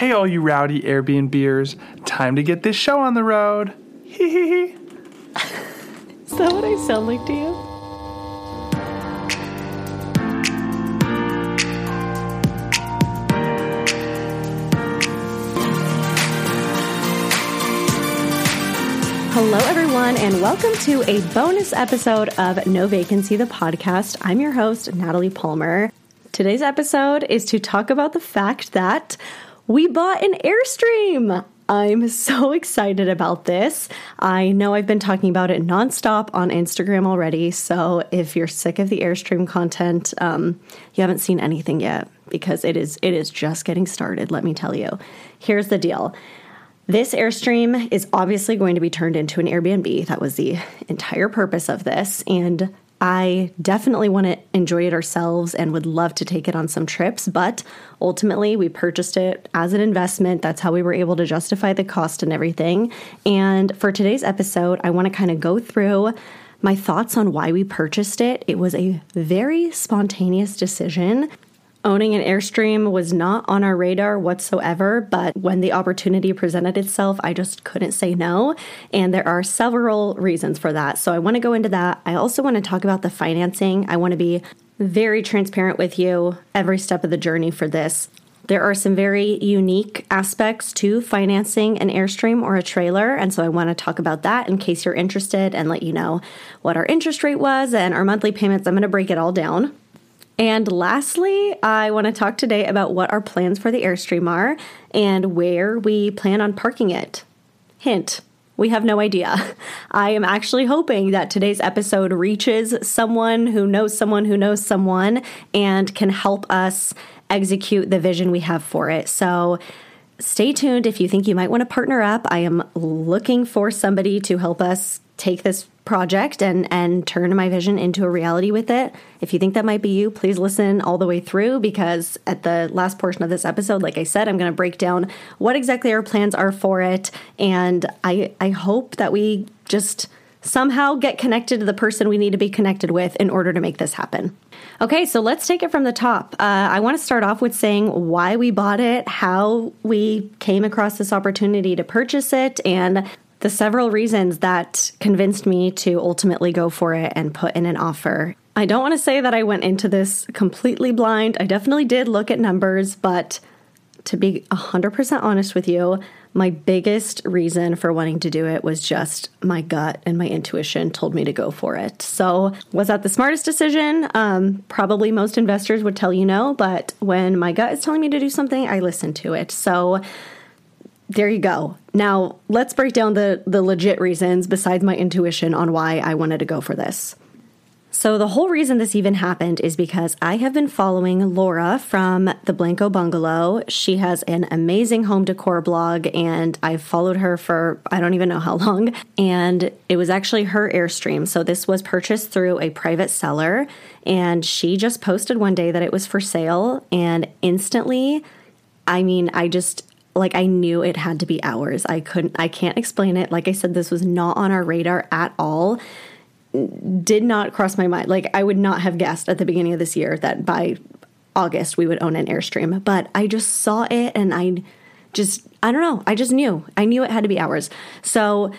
Hey, all you rowdy Airbnbers, time to get this show on the road. Hee hee hee. Is that what I sound like to you? Hello, everyone, and welcome to a bonus episode of No Vacancy, the podcast. I'm your host, Natalie Palmer. Today's episode is to talk about the fact that we bought an Airstream. I'm so excited about this. I know I've been talking about it nonstop on Instagram already. So if you're sick of the Airstream content, um, you haven't seen anything yet because it is it is just getting started. Let me tell you. Here's the deal. This Airstream is obviously going to be turned into an Airbnb. That was the entire purpose of this. And I definitely want to enjoy it ourselves and would love to take it on some trips, but ultimately we purchased it as an investment. That's how we were able to justify the cost and everything. And for today's episode, I want to kind of go through my thoughts on why we purchased it. It was a very spontaneous decision. Owning an Airstream was not on our radar whatsoever, but when the opportunity presented itself, I just couldn't say no. And there are several reasons for that. So I want to go into that. I also want to talk about the financing. I want to be very transparent with you every step of the journey for this. There are some very unique aspects to financing an Airstream or a trailer. And so I want to talk about that in case you're interested and let you know what our interest rate was and our monthly payments. I'm going to break it all down. And lastly, I want to talk today about what our plans for the Airstream are and where we plan on parking it. Hint. We have no idea. I am actually hoping that today's episode reaches someone who knows someone who knows someone and can help us execute the vision we have for it. So, stay tuned if you think you might want to partner up. I am looking for somebody to help us take this project and and turn my vision into a reality with it. If you think that might be you, please listen all the way through because at the last portion of this episode, like I said, I'm going to break down what exactly our plans are for it and I I hope that we just somehow get connected to the person we need to be connected with in order to make this happen. Okay, so let's take it from the top. Uh, I want to start off with saying why we bought it, how we came across this opportunity to purchase it, and the several reasons that convinced me to ultimately go for it and put in an offer. I don't want to say that I went into this completely blind. I definitely did look at numbers, but to be 100% honest with you, my biggest reason for wanting to do it was just my gut and my intuition told me to go for it. So, was that the smartest decision? Um, probably most investors would tell you no, but when my gut is telling me to do something, I listen to it. So, there you go. Now, let's break down the the legit reasons besides my intuition on why I wanted to go for this. So, the whole reason this even happened is because I have been following Laura from the Blanco Bungalow. She has an amazing home decor blog, and I've followed her for I don't even know how long. And it was actually her Airstream. So, this was purchased through a private seller, and she just posted one day that it was for sale. And instantly, I mean, I just like I knew it had to be ours. I couldn't I can't explain it. Like I said this was not on our radar at all. Did not cross my mind. Like I would not have guessed at the beginning of this year that by August we would own an Airstream, but I just saw it and I just I don't know. I just knew. I knew it had to be ours. So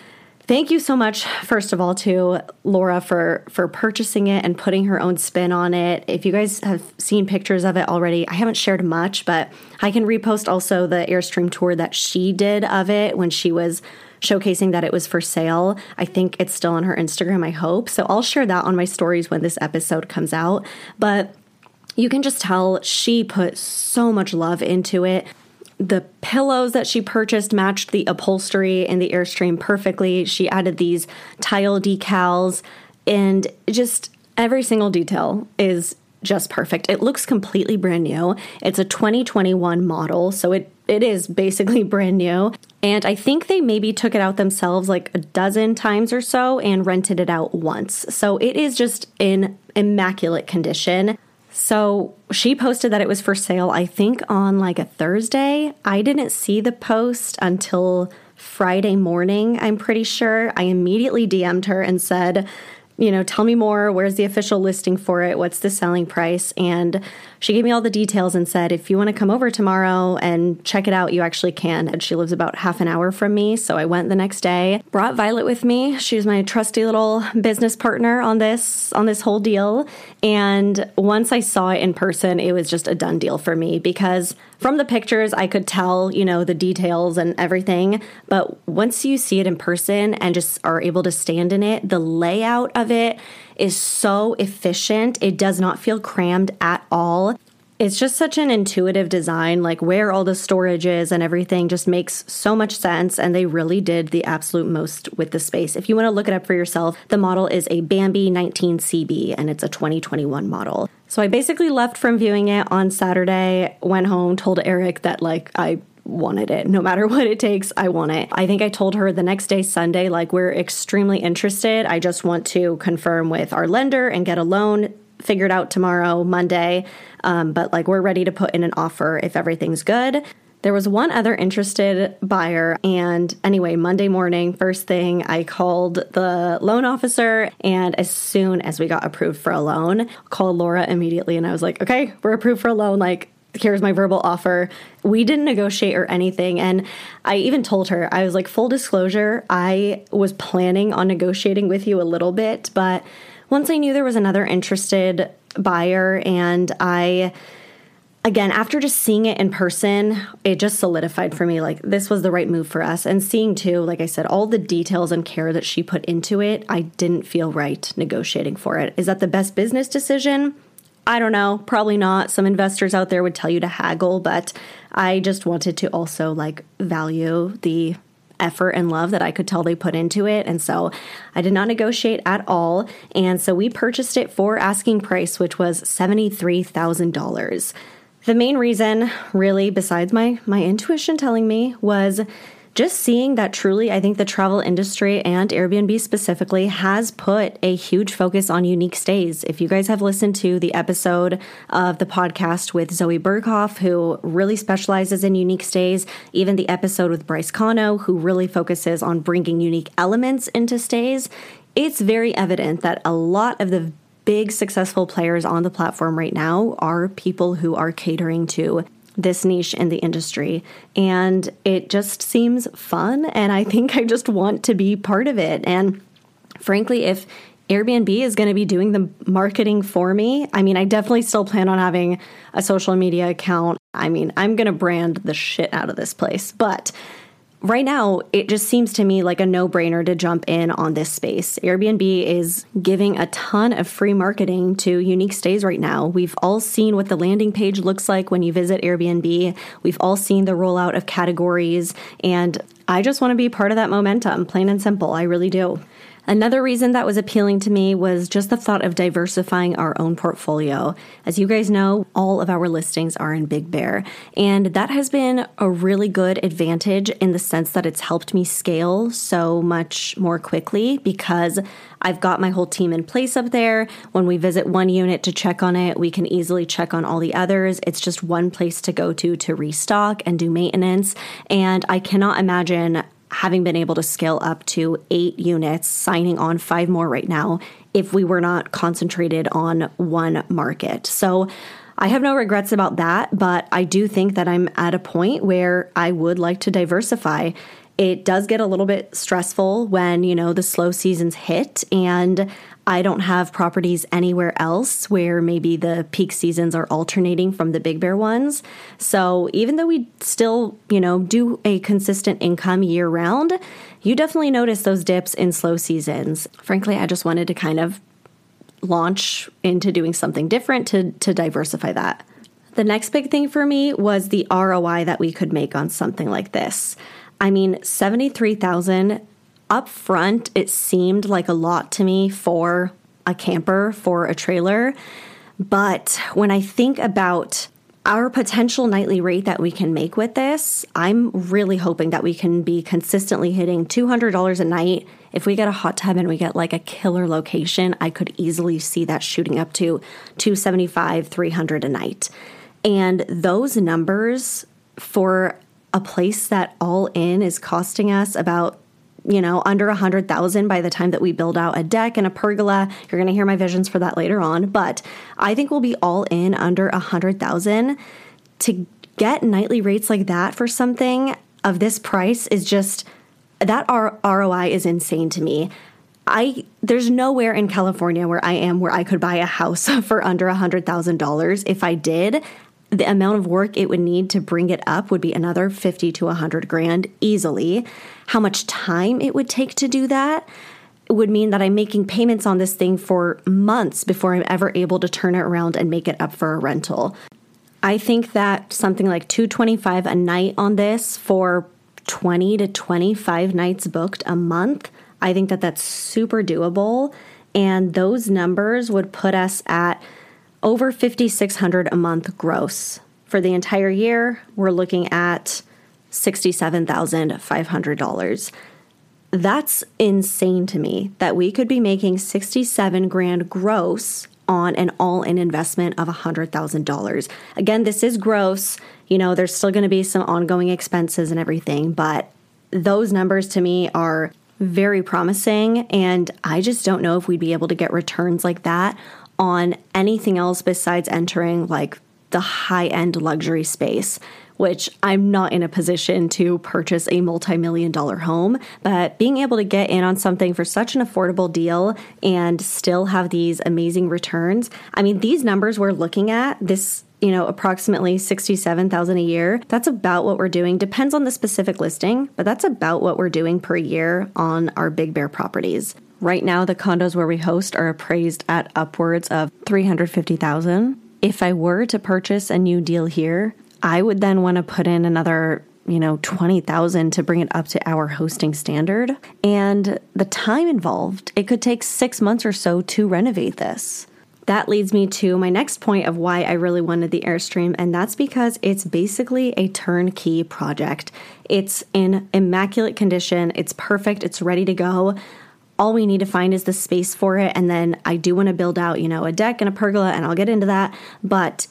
Thank you so much, first of all, to Laura for for purchasing it and putting her own spin on it. If you guys have seen pictures of it already, I haven't shared much, but I can repost also the Airstream tour that she did of it when she was showcasing that it was for sale. I think it's still on her Instagram, I hope. So I'll share that on my stories when this episode comes out. But you can just tell she put so much love into it the pillows that she purchased matched the upholstery in the Airstream perfectly. She added these tile decals, and just every single detail is just perfect. It looks completely brand new. It's a 2021 model, so it it is basically brand new. And I think they maybe took it out themselves like a dozen times or so and rented it out once. So it is just in immaculate condition. So she posted that it was for sale, I think on like a Thursday. I didn't see the post until Friday morning, I'm pretty sure. I immediately DM'd her and said, you know, tell me more. Where's the official listing for it? What's the selling price? And she gave me all the details and said, if you want to come over tomorrow and check it out, you actually can. And she lives about half an hour from me. So I went the next day, brought Violet with me. She was my trusty little business partner on this, on this whole deal. And once I saw it in person, it was just a done deal for me because from the pictures, I could tell, you know, the details and everything. But once you see it in person and just are able to stand in it, the layout of it is so efficient. It does not feel crammed at all. It's just such an intuitive design, like where all the storage is and everything just makes so much sense. And they really did the absolute most with the space. If you want to look it up for yourself, the model is a Bambi 19CB and it's a 2021 model. So I basically left from viewing it on Saturday, went home, told Eric that like I wanted it. No matter what it takes, I want it. I think I told her the next day, Sunday, like, we're extremely interested. I just want to confirm with our lender and get a loan figured out tomorrow, Monday. Um, but like, we're ready to put in an offer if everything's good. There was one other interested buyer. And anyway, Monday morning, first thing, I called the loan officer. And as soon as we got approved for a loan, called Laura immediately. And I was like, okay, we're approved for a loan. Like, here's my verbal offer. We didn't negotiate or anything. And I even told her, I was like, full disclosure, I was planning on negotiating with you a little bit, but once I knew there was another interested buyer, and I, again, after just seeing it in person, it just solidified for me like this was the right move for us. And seeing too, like I said, all the details and care that she put into it, I didn't feel right negotiating for it. Is that the best business decision? I don't know, probably not. Some investors out there would tell you to haggle, but I just wanted to also like value the effort and love that I could tell they put into it. And so I did not negotiate at all. And so we purchased it for asking price, which was $73,000. The main reason, really, besides my, my intuition telling me, was just seeing that truly, I think the travel industry and Airbnb specifically has put a huge focus on unique stays. If you guys have listened to the episode of the podcast with Zoe Berghoff, who really specializes in unique stays, even the episode with Bryce Cano, who really focuses on bringing unique elements into stays, it's very evident that a lot of the big successful players on the platform right now are people who are catering to this niche in the industry. And it just seems fun. And I think I just want to be part of it. And frankly, if Airbnb is going to be doing the marketing for me, I mean, I definitely still plan on having a social media account. I mean, I'm going to brand the shit out of this place. But right now, it just seems to me like a no brainer to jump in on this space. Airbnb is giving a ton of free marketing to unique stays right now. We've all seen what the landing page looks like when you visit Airbnb, we've all seen the rollout of categories, and I just want to be part of that momentum, plain and simple. I really do. Another reason that was appealing to me was just the thought of diversifying our own portfolio. As you guys know, all of our listings are in Big Bear, and that has been a really good advantage in the sense that it's helped me scale so much more quickly because I've got my whole team in place up there. When we visit one unit to check on it, we can easily check on all the others. It's just one place to go to to restock and do maintenance. And I cannot imagine having been able to scale up to eight units, signing on five more right now, if we were not concentrated on one market. So I have no regrets about that, but I do think that I'm at a point where I would like to diversify. It does get a little bit stressful when, you know, the slow seasons hit and I don't have properties anywhere else where maybe the peak seasons are alternating from the Big Bear ones. So even though we still, you know, do a consistent income year round, you definitely notice those dips in slow seasons. Frankly, I just wanted to kind of launch into doing something different to to diversify that. The next big thing for me was the ROI that we could make on something like this. I mean, 73,000 up front, it seemed like a lot to me for a camper, for a trailer. But when I think about our potential nightly rate that we can make with this, I'm really hoping that we can be consistently hitting $200 a night. If we get a hot tub and we get like a killer location, I could easily see that shooting up to 275, 300 a night. And those numbers for a place that all in is costing us about you know, under a hundred thousand by the time that we build out a deck and a pergola. You're going to hear my visions for that later on, but I think we'll be all in under a hundred thousand to get nightly rates like that for something of this price is just that ROI is insane to me. I there's nowhere in California where I am where I could buy a house for under a hundred thousand dollars. If I did, the amount of work it would need to bring it up would be another 50 to 100 grand easily. How much time it would take to do that would mean that I'm making payments on this thing for months before I'm ever able to turn it around and make it up for a rental. I think that something like 225 a night on this for 20 to 25 nights booked a month, I think that that's super doable and those numbers would put us at over 5600 a month gross. For the entire year, we're looking at $67,500. That's insane to me that we could be making 67 grand gross on an all in investment of $100,000. Again, this is gross. You know, there's still going to be some ongoing expenses and everything, but those numbers to me are very promising. And I just don't know if we'd be able to get returns like that on anything else besides entering like the high end luxury space which I'm not in a position to purchase a multi million dollar home. But being able to get in on something for such an affordable deal and still have these amazing returns. I mean, these numbers we're looking at, this you know, approximately 67,000 a year. That's about what we're doing. Depends on the specific listing, but that's about what we're doing per year on our Big Bear properties. Right now, the condos where we host are appraised at upwards of 350,000. If I were to purchase a new deal here, I would then want to put in another you know 20,000 to bring it up to our hosting standard and the time involved it could take 6 months or so to renovate this that leads me to my next point of why I really wanted the Airstream, and that's because it's basically a turnkey project. It's in immaculate condition, it's perfect, it's ready to go. All we need to find is the space for it, and then I do want to build out, you know, a deck and a pergola, and I'll get into that. But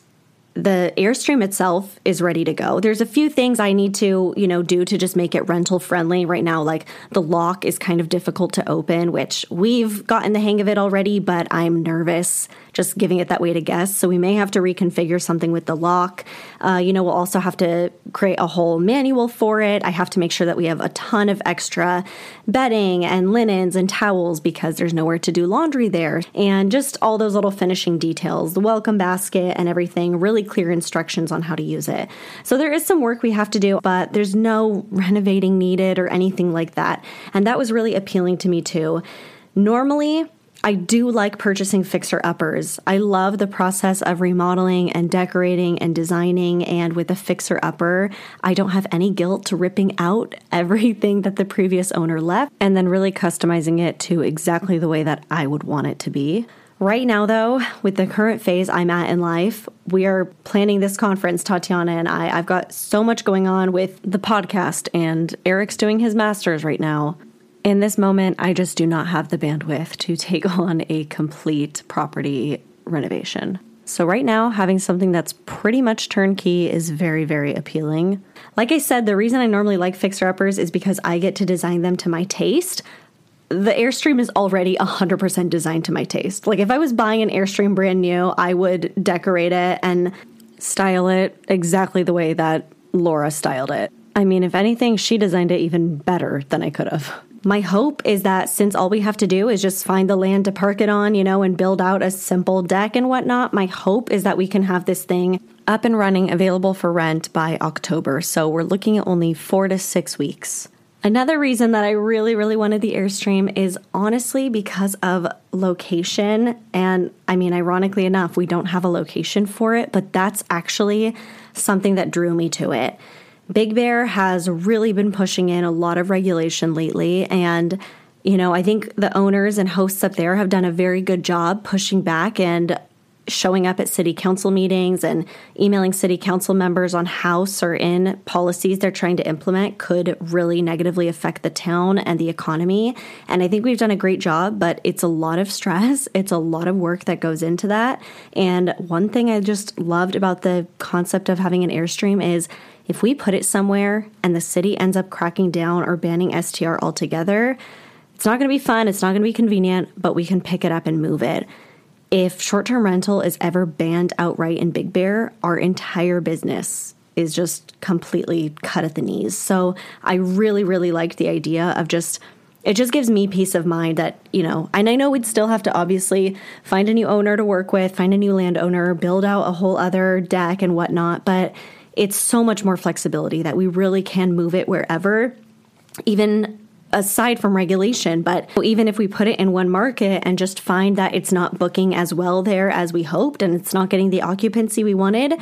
the airstream itself is ready to go there's a few things i need to you know do to just make it rental friendly right now like the lock is kind of difficult to open which we've gotten the hang of it already but i'm nervous just giving it that way to guests. So we may have to reconfigure something with the lock. Uh, you know, we'll also have to create a whole manual for it. I have to make sure that we have a ton of extra bedding and linens and towels because there's nowhere to do laundry there. And just all those little finishing details, the welcome basket and everything, really clear instructions on how to use it. So there is some work we have to do, but there's no renovating needed or anything like that. And that was really appealing to me too. Normally, I do like purchasing fixer uppers. I love the process of remodeling and decorating and designing. And with a fixer upper, I don't have any guilt to ripping out everything that the previous owner left and then really customizing it to exactly the way that I would want it to be. Right now, though, with the current phase I'm at in life, we are planning this conference, Tatiana and I. I've got so much going on with the podcast, and Eric's doing his master's right now. In this moment, I just do not have the bandwidth to take on a complete property renovation. So, right now, having something that's pretty much turnkey is very, very appealing. Like I said, the reason I normally like fixer uppers is because I get to design them to my taste. The Airstream is already 100% designed to my taste. Like, if I was buying an Airstream brand new, I would decorate it and style it exactly the way that Laura styled it. I mean, if anything, she designed it even better than I could have. My hope is that since all we have to do is just find the land to park it on, you know, and build out a simple deck and whatnot, my hope is that we can have this thing up and running, available for rent by October. So we're looking at only four to six weeks. Another reason that I really, really wanted the Airstream is honestly because of location. And I mean, ironically enough, we don't have a location for it, but that's actually something that drew me to it. Big Bear has really been pushing in a lot of regulation lately. And, you know, I think the owners and hosts up there have done a very good job pushing back and showing up at city council meetings and emailing city council members on how certain policies they're trying to implement could really negatively affect the town and the economy. And I think we've done a great job, but it's a lot of stress. It's a lot of work that goes into that. And one thing I just loved about the concept of having an Airstream is if we put it somewhere and the city ends up cracking down or banning STR altogether, it's not going to be fun, it's not going to be convenient, but we can pick it up and move it. If short term rental is ever banned outright in Big Bear, our entire business is just completely cut at the knees. So I really, really liked the idea of just it just gives me peace of mind that, you know, and I know we'd still have to obviously find a new owner to work with, find a new landowner, build out a whole other deck and whatnot, but it's so much more flexibility that we really can move it wherever, even aside from regulation. But even if we put it in one market and just find that it's not booking as well there as we hoped and it's not getting the occupancy we wanted,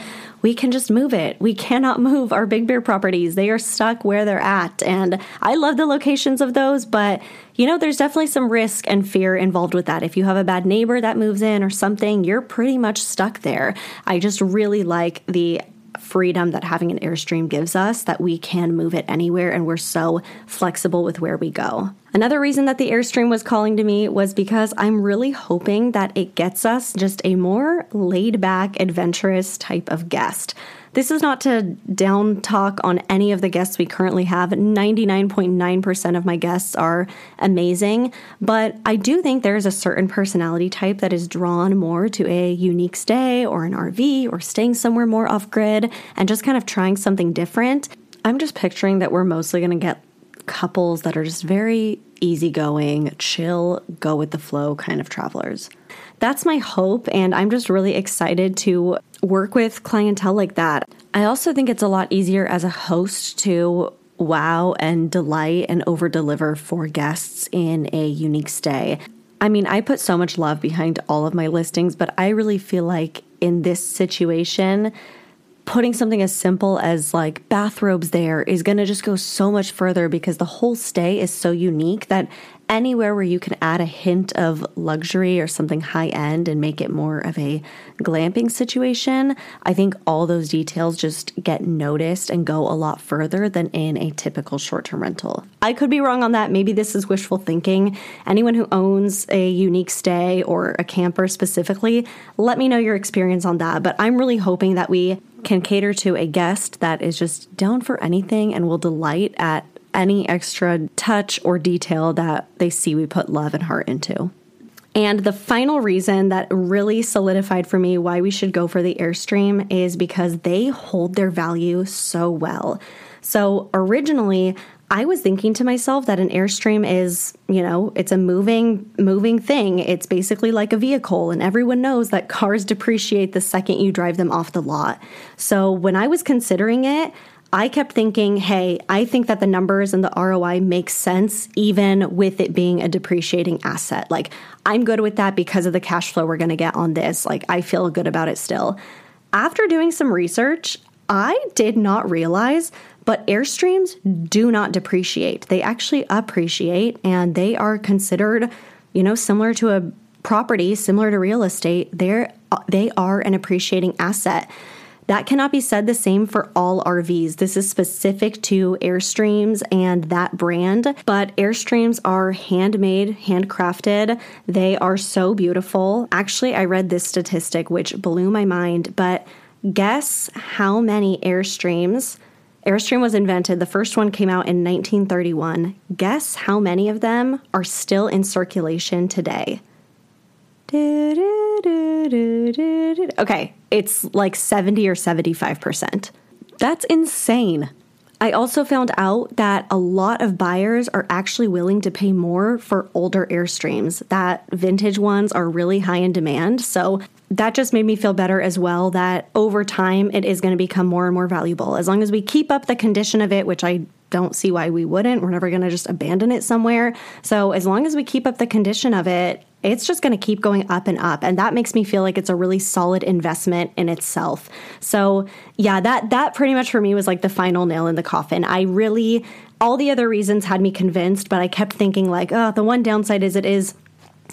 we can just move it. We cannot move our Big Bear properties. They are stuck where they're at. And I love the locations of those, but you know, there's definitely some risk and fear involved with that. If you have a bad neighbor that moves in or something, you're pretty much stuck there. I just really like the freedom that having an Airstream gives us that we can move it anywhere and we're so flexible with where we go. Another reason that the Airstream was calling to me was because I'm really hoping that it gets us just a more laid back, adventurous type of guest. This is not to down talk on any of the guests we currently have. 99.9% of my guests are amazing, but I do think there's a certain personality type that is drawn more to a unique stay or an RV or staying somewhere more off grid and just kind of trying something different. I'm just picturing that we're mostly going to get couples that are just very easygoing, chill, go with the flow kind of travelers. That's my hope, and I'm just really excited to work with clientele like that. I also think it's a lot easier as a host to wow and delight and over deliver for guests in a unique stay. I mean, I put so much love behind all of my listings, but I really feel like in this situation, putting something as simple as like bathrobes there is going to just go so much further because the whole stay is so unique that anywhere where you can add a hint of luxury or something high end and make it more of a glamping situation, I think all those details just get noticed and go a lot further than in a typical short term rental. I could be wrong on that. Maybe this is wishful thinking. Anyone who owns a unique stay or a camper specifically, let me know your experience on that. But I'm really hoping that we can cater to a guest that is just down for anything and will delight at any extra touch or detail that they see we put love and heart into. And the final reason that really solidified for me why we should go for the Airstream is because they hold their value so well. So originally, I was thinking to myself that an Airstream is, you know, it's a moving moving thing. It's basically like a vehicle and everyone knows that cars depreciate the second you drive them off the lot. So when I was considering it, I kept thinking, hey, I think that the numbers and the ROI make sense even with it being a depreciating asset. Like, I'm good with that because of the cash flow we're going to get on this. Like, I feel good about it still. After doing some research, I did not realize, but Airstreams do not depreciate. They actually appreciate and they are considered, you know, similar to a property, similar to real estate. They're they are an appreciating asset. That cannot be said the same for all RVs. This is specific to Airstreams and that brand, but Airstreams are handmade, handcrafted. They are so beautiful. Actually, I read this statistic which blew my mind, but guess how many Airstreams Airstream was invented. The first one came out in 1931. Guess how many of them are still in circulation today? Okay, it's like 70 or 75%. That's insane. I also found out that a lot of buyers are actually willing to pay more for older Airstreams, that vintage ones are really high in demand. So that just made me feel better as well that over time it is going to become more and more valuable. As long as we keep up the condition of it, which I don't see why we wouldn't. We're never going to just abandon it somewhere. So, as long as we keep up the condition of it, it's just going to keep going up and up and that makes me feel like it's a really solid investment in itself so yeah that that pretty much for me was like the final nail in the coffin i really all the other reasons had me convinced but i kept thinking like oh the one downside is it is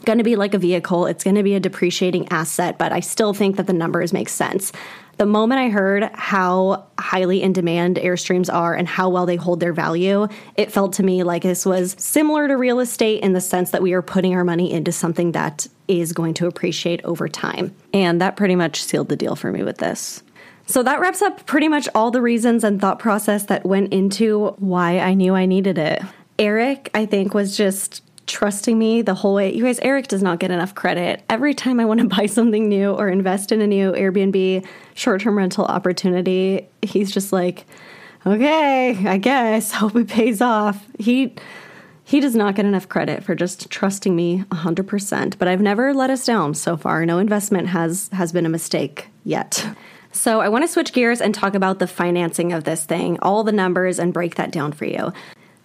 going to be like a vehicle. It's going to be a depreciating asset, but I still think that the numbers make sense. The moment I heard how highly in demand Airstreams are and how well they hold their value, it felt to me like this was similar to real estate in the sense that we are putting our money into something that is going to appreciate over time. And that pretty much sealed the deal for me with this. So that wraps up pretty much all the reasons and thought process that went into why I knew I needed it. Eric, I think, was just trusting me the whole way. You guys, Eric does not get enough credit. Every time I want to buy something new or invest in a new Airbnb short term rental opportunity, he's just like, okay, I guess. Hope it pays off. He. He does not get enough credit for just trusting me 100%, but I've never let us down so far. No investment has has been a mistake yet. So, I want to switch gears and talk about the financing of this thing, all the numbers, and break that down for you.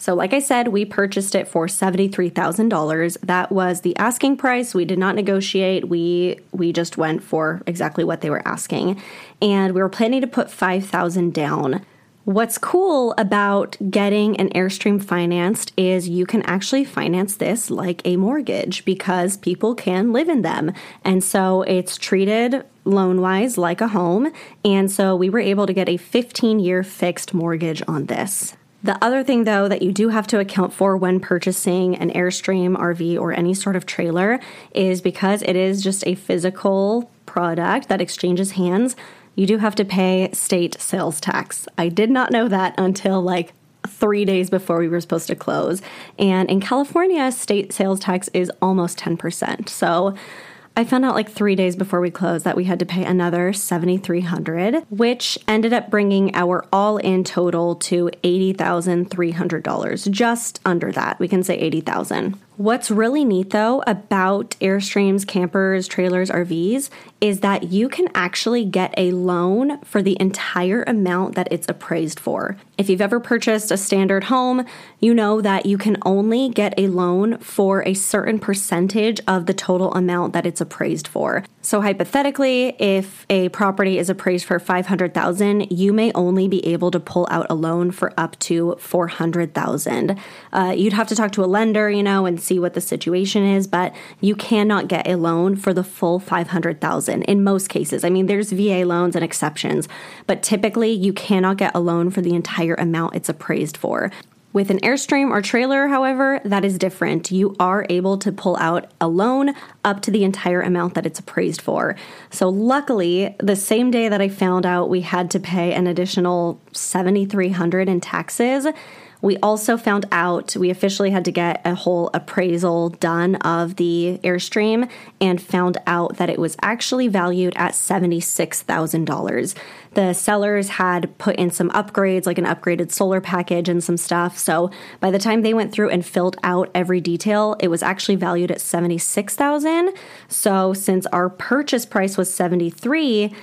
So, like I said, we purchased it for $73,000. That was the asking price. We did not negotiate. We we just went for exactly what they were asking. And we were planning to put 5,000 down. What's cool about getting an Airstream financed is you can actually finance this like a mortgage because people can live in them. And so it's treated loan wise like a home. And so we were able to get a 15 year fixed mortgage on this. The other thing, though, that you do have to account for when purchasing an Airstream RV or any sort of trailer is because it is just a physical product that exchanges hands, you do have to pay state sales tax. I did not know that until like three days before we were supposed to close. And in California, state sales tax is almost 10%. So I found out like three days before we closed that we had to pay another 7300 which ended up bringing our all-in total to $80,300, just under that. We can say 80,000. What's really neat though about Airstreams, campers, trailers, RVs is that you can actually get a loan for the entire amount that it's appraised for. If you've ever purchased a standard home, you know that you can only get a loan for a certain percentage of the total amount that it's appraised for. So hypothetically, if a property is appraised for 500,000, you may only be able to pull out a loan for up to 400,000. Uh, you'd have to talk to a lender, you know, and see see what the situation is, but you cannot get a loan for the full 500,000 in most cases. I mean, there's VA loans and exceptions, but typically you cannot get a loan for the entire amount it's appraised for. With an Airstream or trailer, however, that is different. You are able to pull out a loan up to the entire amount that it's appraised for. So, luckily, the same day that I found out we had to pay an additional 7300 in taxes, we also found out we officially had to get a whole appraisal done of the Airstream and found out that it was actually valued at $76,000. The sellers had put in some upgrades, like an upgraded solar package and some stuff. So by the time they went through and filled out every detail, it was actually valued at 76,000. So since our purchase price was 73,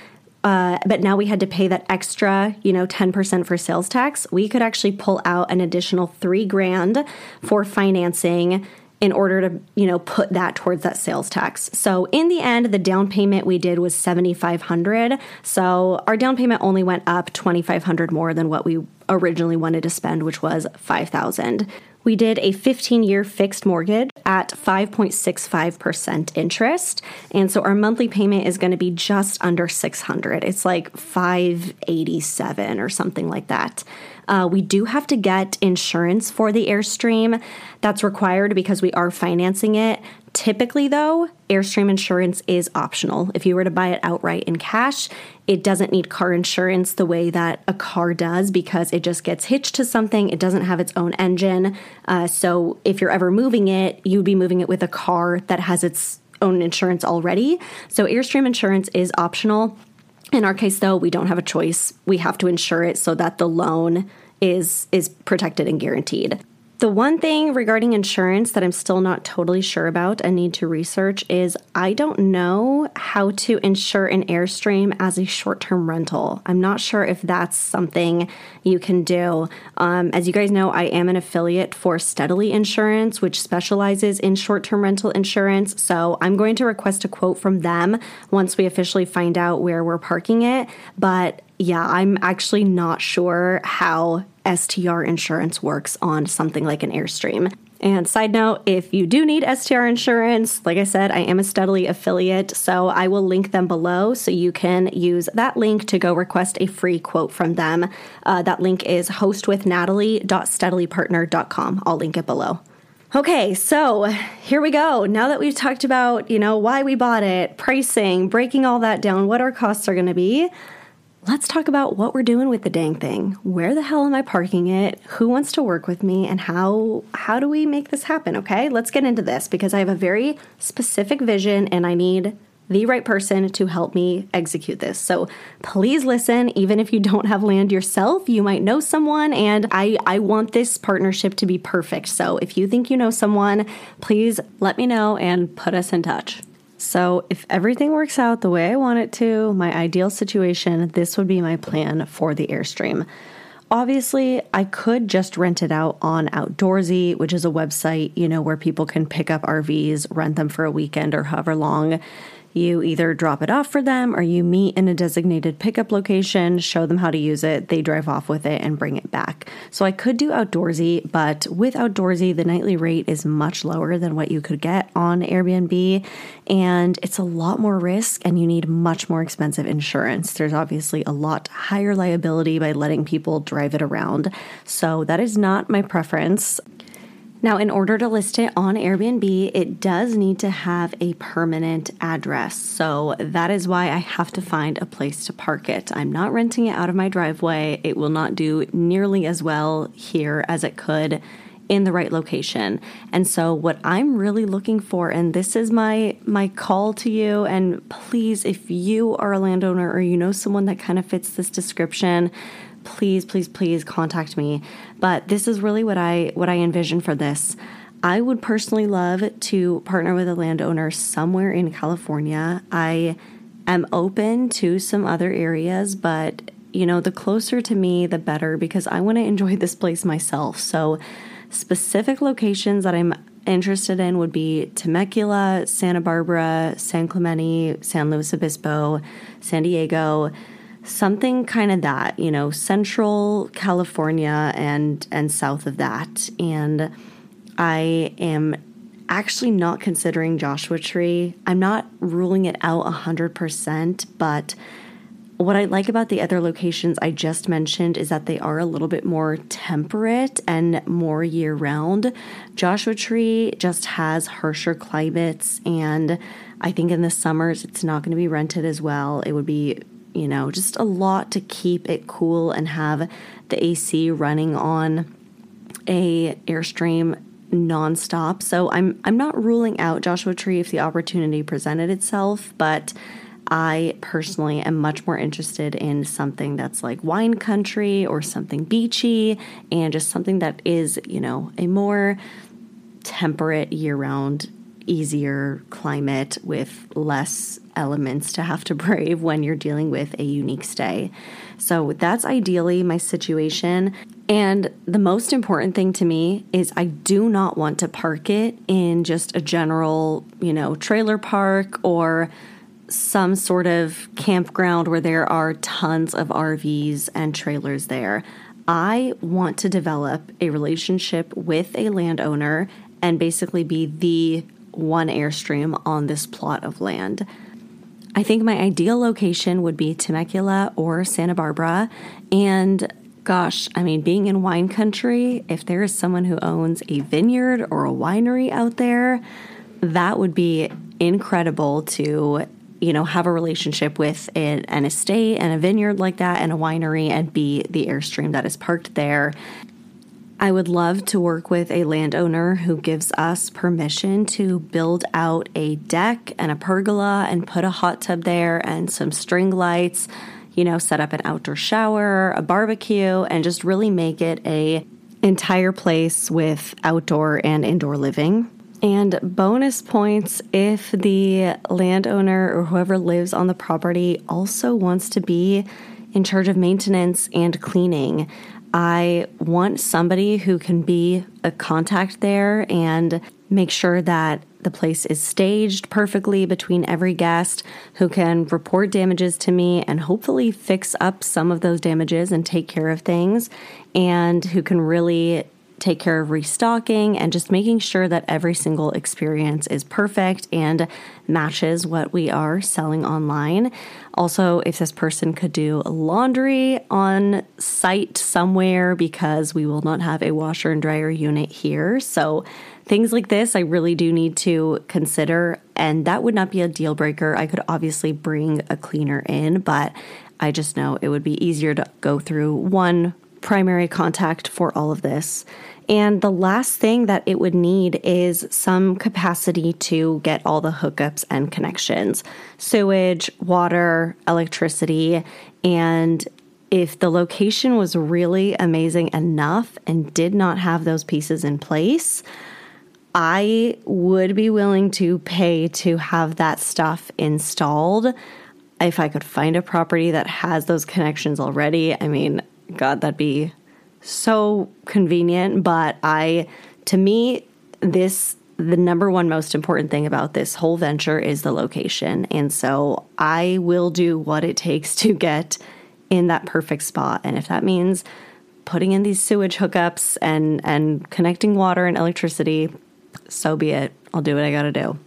uh, but now we had to pay that extra, you know, 10% for sales tax. We could actually pull out an additional three grand for financing in order to, you know, put that towards that sales tax. So in the end, the down payment we did was 7500 So our down payment only went up 2500 more than what we originally wanted to spend, which was 5000 we did a 15 year fixed mortgage at 5.65% interest. And so our monthly payment is going to be just under 600. It's like 587 or something like that. Uh, we do have to get insurance for the Airstream. That's required because we are financing it. Typically, though, Airstream insurance is optional. If you were to buy it outright in cash, it doesn't need car insurance the way that a car does because it just gets hitched to something. It doesn't have its own engine. Uh, so if you're ever moving it, you'd be moving it with a car that has its own insurance already. So Airstream insurance is optional. In our case, though, we don't have a choice. We have to insure it so that the loan is is protected and guaranteed. The one thing regarding insurance that I'm still not totally sure about and need to research is I don't know how to insure an Airstream as a short term rental. I'm not sure if that's something you can do. Um, as you guys know, I am an affiliate for Steadily Insurance, which specializes in short term rental insurance. So I'm going to request a quote from them once we officially find out where we're parking it. But yeah, I'm actually not sure how STR insurance works on something like an Airstream. And side note, if you do need STR insurance, like I said, I am a Steadily affiliate, so I will link them below so you can use that link to go request a free quote from them. Uh, that link is hostwithnatalie.steadilypartner.com. I'll link it below. Okay, so here we go. Now that we've talked about, you know, why we bought it, pricing, breaking all that down, what our costs are going to be, let's talk about what we're doing with the dang thing. Where the hell am I parking it? Who wants to work with me and how how do we make this happen, okay? Let's get into this because I have a very specific vision and I need the right person to help me execute this. So please listen even if you don't have land yourself, you might know someone and I I want this partnership to be perfect. So if you think you know someone, please let me know and put us in touch. So, if everything works out the way I want it to, my ideal situation, this would be my plan for the Airstream. Obviously, I could just rent it out on Outdoorsy, which is a website, you know, where people can pick up RVs, rent them for a weekend or however long. You either drop it off for them or you meet in a designated pickup location, show them how to use it, they drive off with it and bring it back. So I could do outdoorsy, but with outdoorsy, the nightly rate is much lower than what you could get on Airbnb. And it's a lot more risk and you need much more expensive insurance. There's obviously a lot higher liability by letting people drive it around. So that is not my preference. Now, in order to list it on Airbnb, it does need to have a permanent address. So that is why I have to find a place to park it. I'm not renting it out of my driveway. It will not do nearly as well here as it could in the right location. And so what I'm really looking for and this is my my call to you and please if you are a landowner or you know someone that kind of fits this description, please please please contact me. But this is really what i what i envision for this. I would personally love to partner with a landowner somewhere in california. I am open to some other areas but you know the closer to me the better because i want to enjoy this place myself. So specific locations that i'm interested in would be temecula santa barbara san clemente san luis obispo san diego something kind of that, you know, central California and and south of that. And I am actually not considering Joshua Tree. I'm not ruling it out 100%, but what I like about the other locations I just mentioned is that they are a little bit more temperate and more year round. Joshua Tree just has harsher climates, and I think in the summers it's not going to be rented as well. It would be you know, just a lot to keep it cool and have the AC running on a Airstream nonstop. So I'm I'm not ruling out Joshua Tree if the opportunity presented itself, but I personally am much more interested in something that's like wine country or something beachy and just something that is, you know, a more temperate year round easier climate with less elements to have to brave when you're dealing with a unique stay. So that's ideally my situation. And the most important thing to me is I do not want to park it in just a general, you know, trailer park or some sort of campground where there are tons of RVs and trailers there. I want to develop a relationship with a landowner and basically be the one Airstream on this plot of land. I think my ideal location would be Temecula or Santa Barbara. And gosh, I mean, being in wine country, if there is someone who owns a vineyard or a winery out there, that would be incredible to you know have a relationship with an, an estate and a vineyard like that and a winery and be the airstream that is parked there I would love to work with a landowner who gives us permission to build out a deck and a pergola and put a hot tub there and some string lights, you know, set up an outdoor shower, a barbecue and just really make it a entire place with outdoor and indoor living. And bonus points if the landowner or whoever lives on the property also wants to be in charge of maintenance and cleaning. I want somebody who can be a contact there and make sure that the place is staged perfectly between every guest who can report damages to me and hopefully fix up some of those damages and take care of things, and who can really take care of restocking and just making sure that every single experience is perfect and matches what we are selling online. Also, if this person could do laundry on site somewhere because we will not have a washer and dryer unit here. So, things like this, I really do need to consider. And that would not be a deal breaker. I could obviously bring a cleaner in, but I just know it would be easier to go through one primary contact for all of this. And the last thing that it would need is some capacity to get all the hookups and connections sewage, water, electricity. And if the location was really amazing enough and did not have those pieces in place, I would be willing to pay to have that stuff installed. If I could find a property that has those connections already, I mean, God, that'd be so convenient. But I, to me, this, the number one most important thing about this whole venture is the location. And so I will do what it takes to get in that perfect spot. And if that means putting in these sewage hookups and, and connecting water and electricity, so be it. I'll do what I gotta do.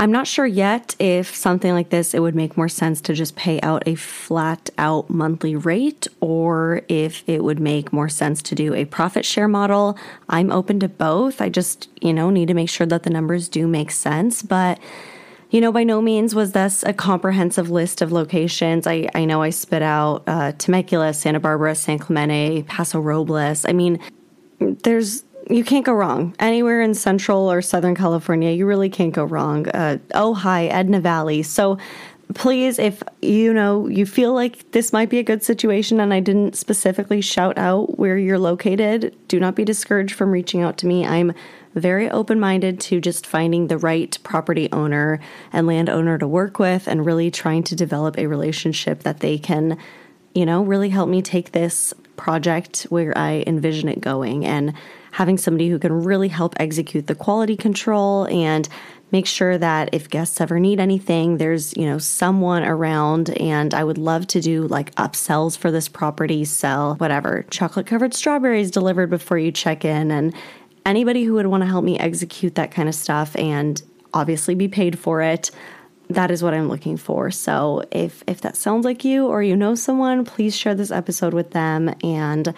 I'm not sure yet if something like this, it would make more sense to just pay out a flat out monthly rate or if it would make more sense to do a profit share model. I'm open to both. I just, you know, need to make sure that the numbers do make sense. But, you know, by no means was this a comprehensive list of locations. I, I know I spit out uh, Temecula, Santa Barbara, San Clemente, Paso Robles. I mean, there's you can't go wrong. Anywhere in Central or Southern California, you really can't go wrong. Uh, Ojai, Edna Valley. So please, if you know you feel like this might be a good situation and I didn't specifically shout out where you're located, do not be discouraged from reaching out to me. I'm very open minded to just finding the right property owner and landowner to work with and really trying to develop a relationship that they can, you know, really help me take this project where I envision it going. And having somebody who can really help execute the quality control and make sure that if guests ever need anything, there's, you know, someone around. And I would love to do like upsells for this property, sell whatever, chocolate covered strawberries delivered before you check in. And anybody who would want to help me execute that kind of stuff and obviously be paid for it that is what I'm looking for. So if if that sounds like you or you know someone, please share this episode with them and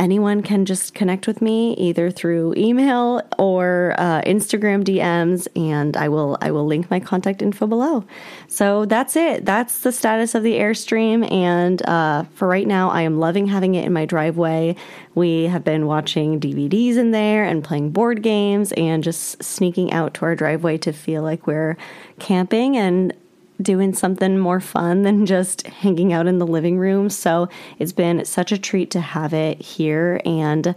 anyone can just connect with me either through email or uh, Instagram DMs, and I will I will link my contact info below. So that's it. That's the status of the Airstream, and uh, for right now, I am loving having it in my driveway. We have been watching DVDs in there and playing board games, and just sneaking out to our driveway to feel like we're camping and doing something more fun than just hanging out in the living room. So it's been such a treat to have it here. And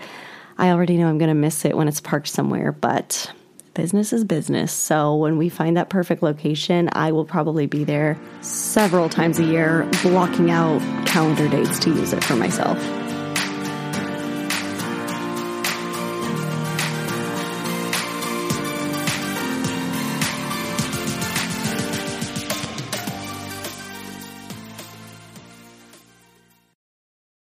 I already know I'm going to miss it when it's parked somewhere, but business is business. So when we find that perfect location, I will probably be there several times a year, blocking out calendar dates to use it for myself.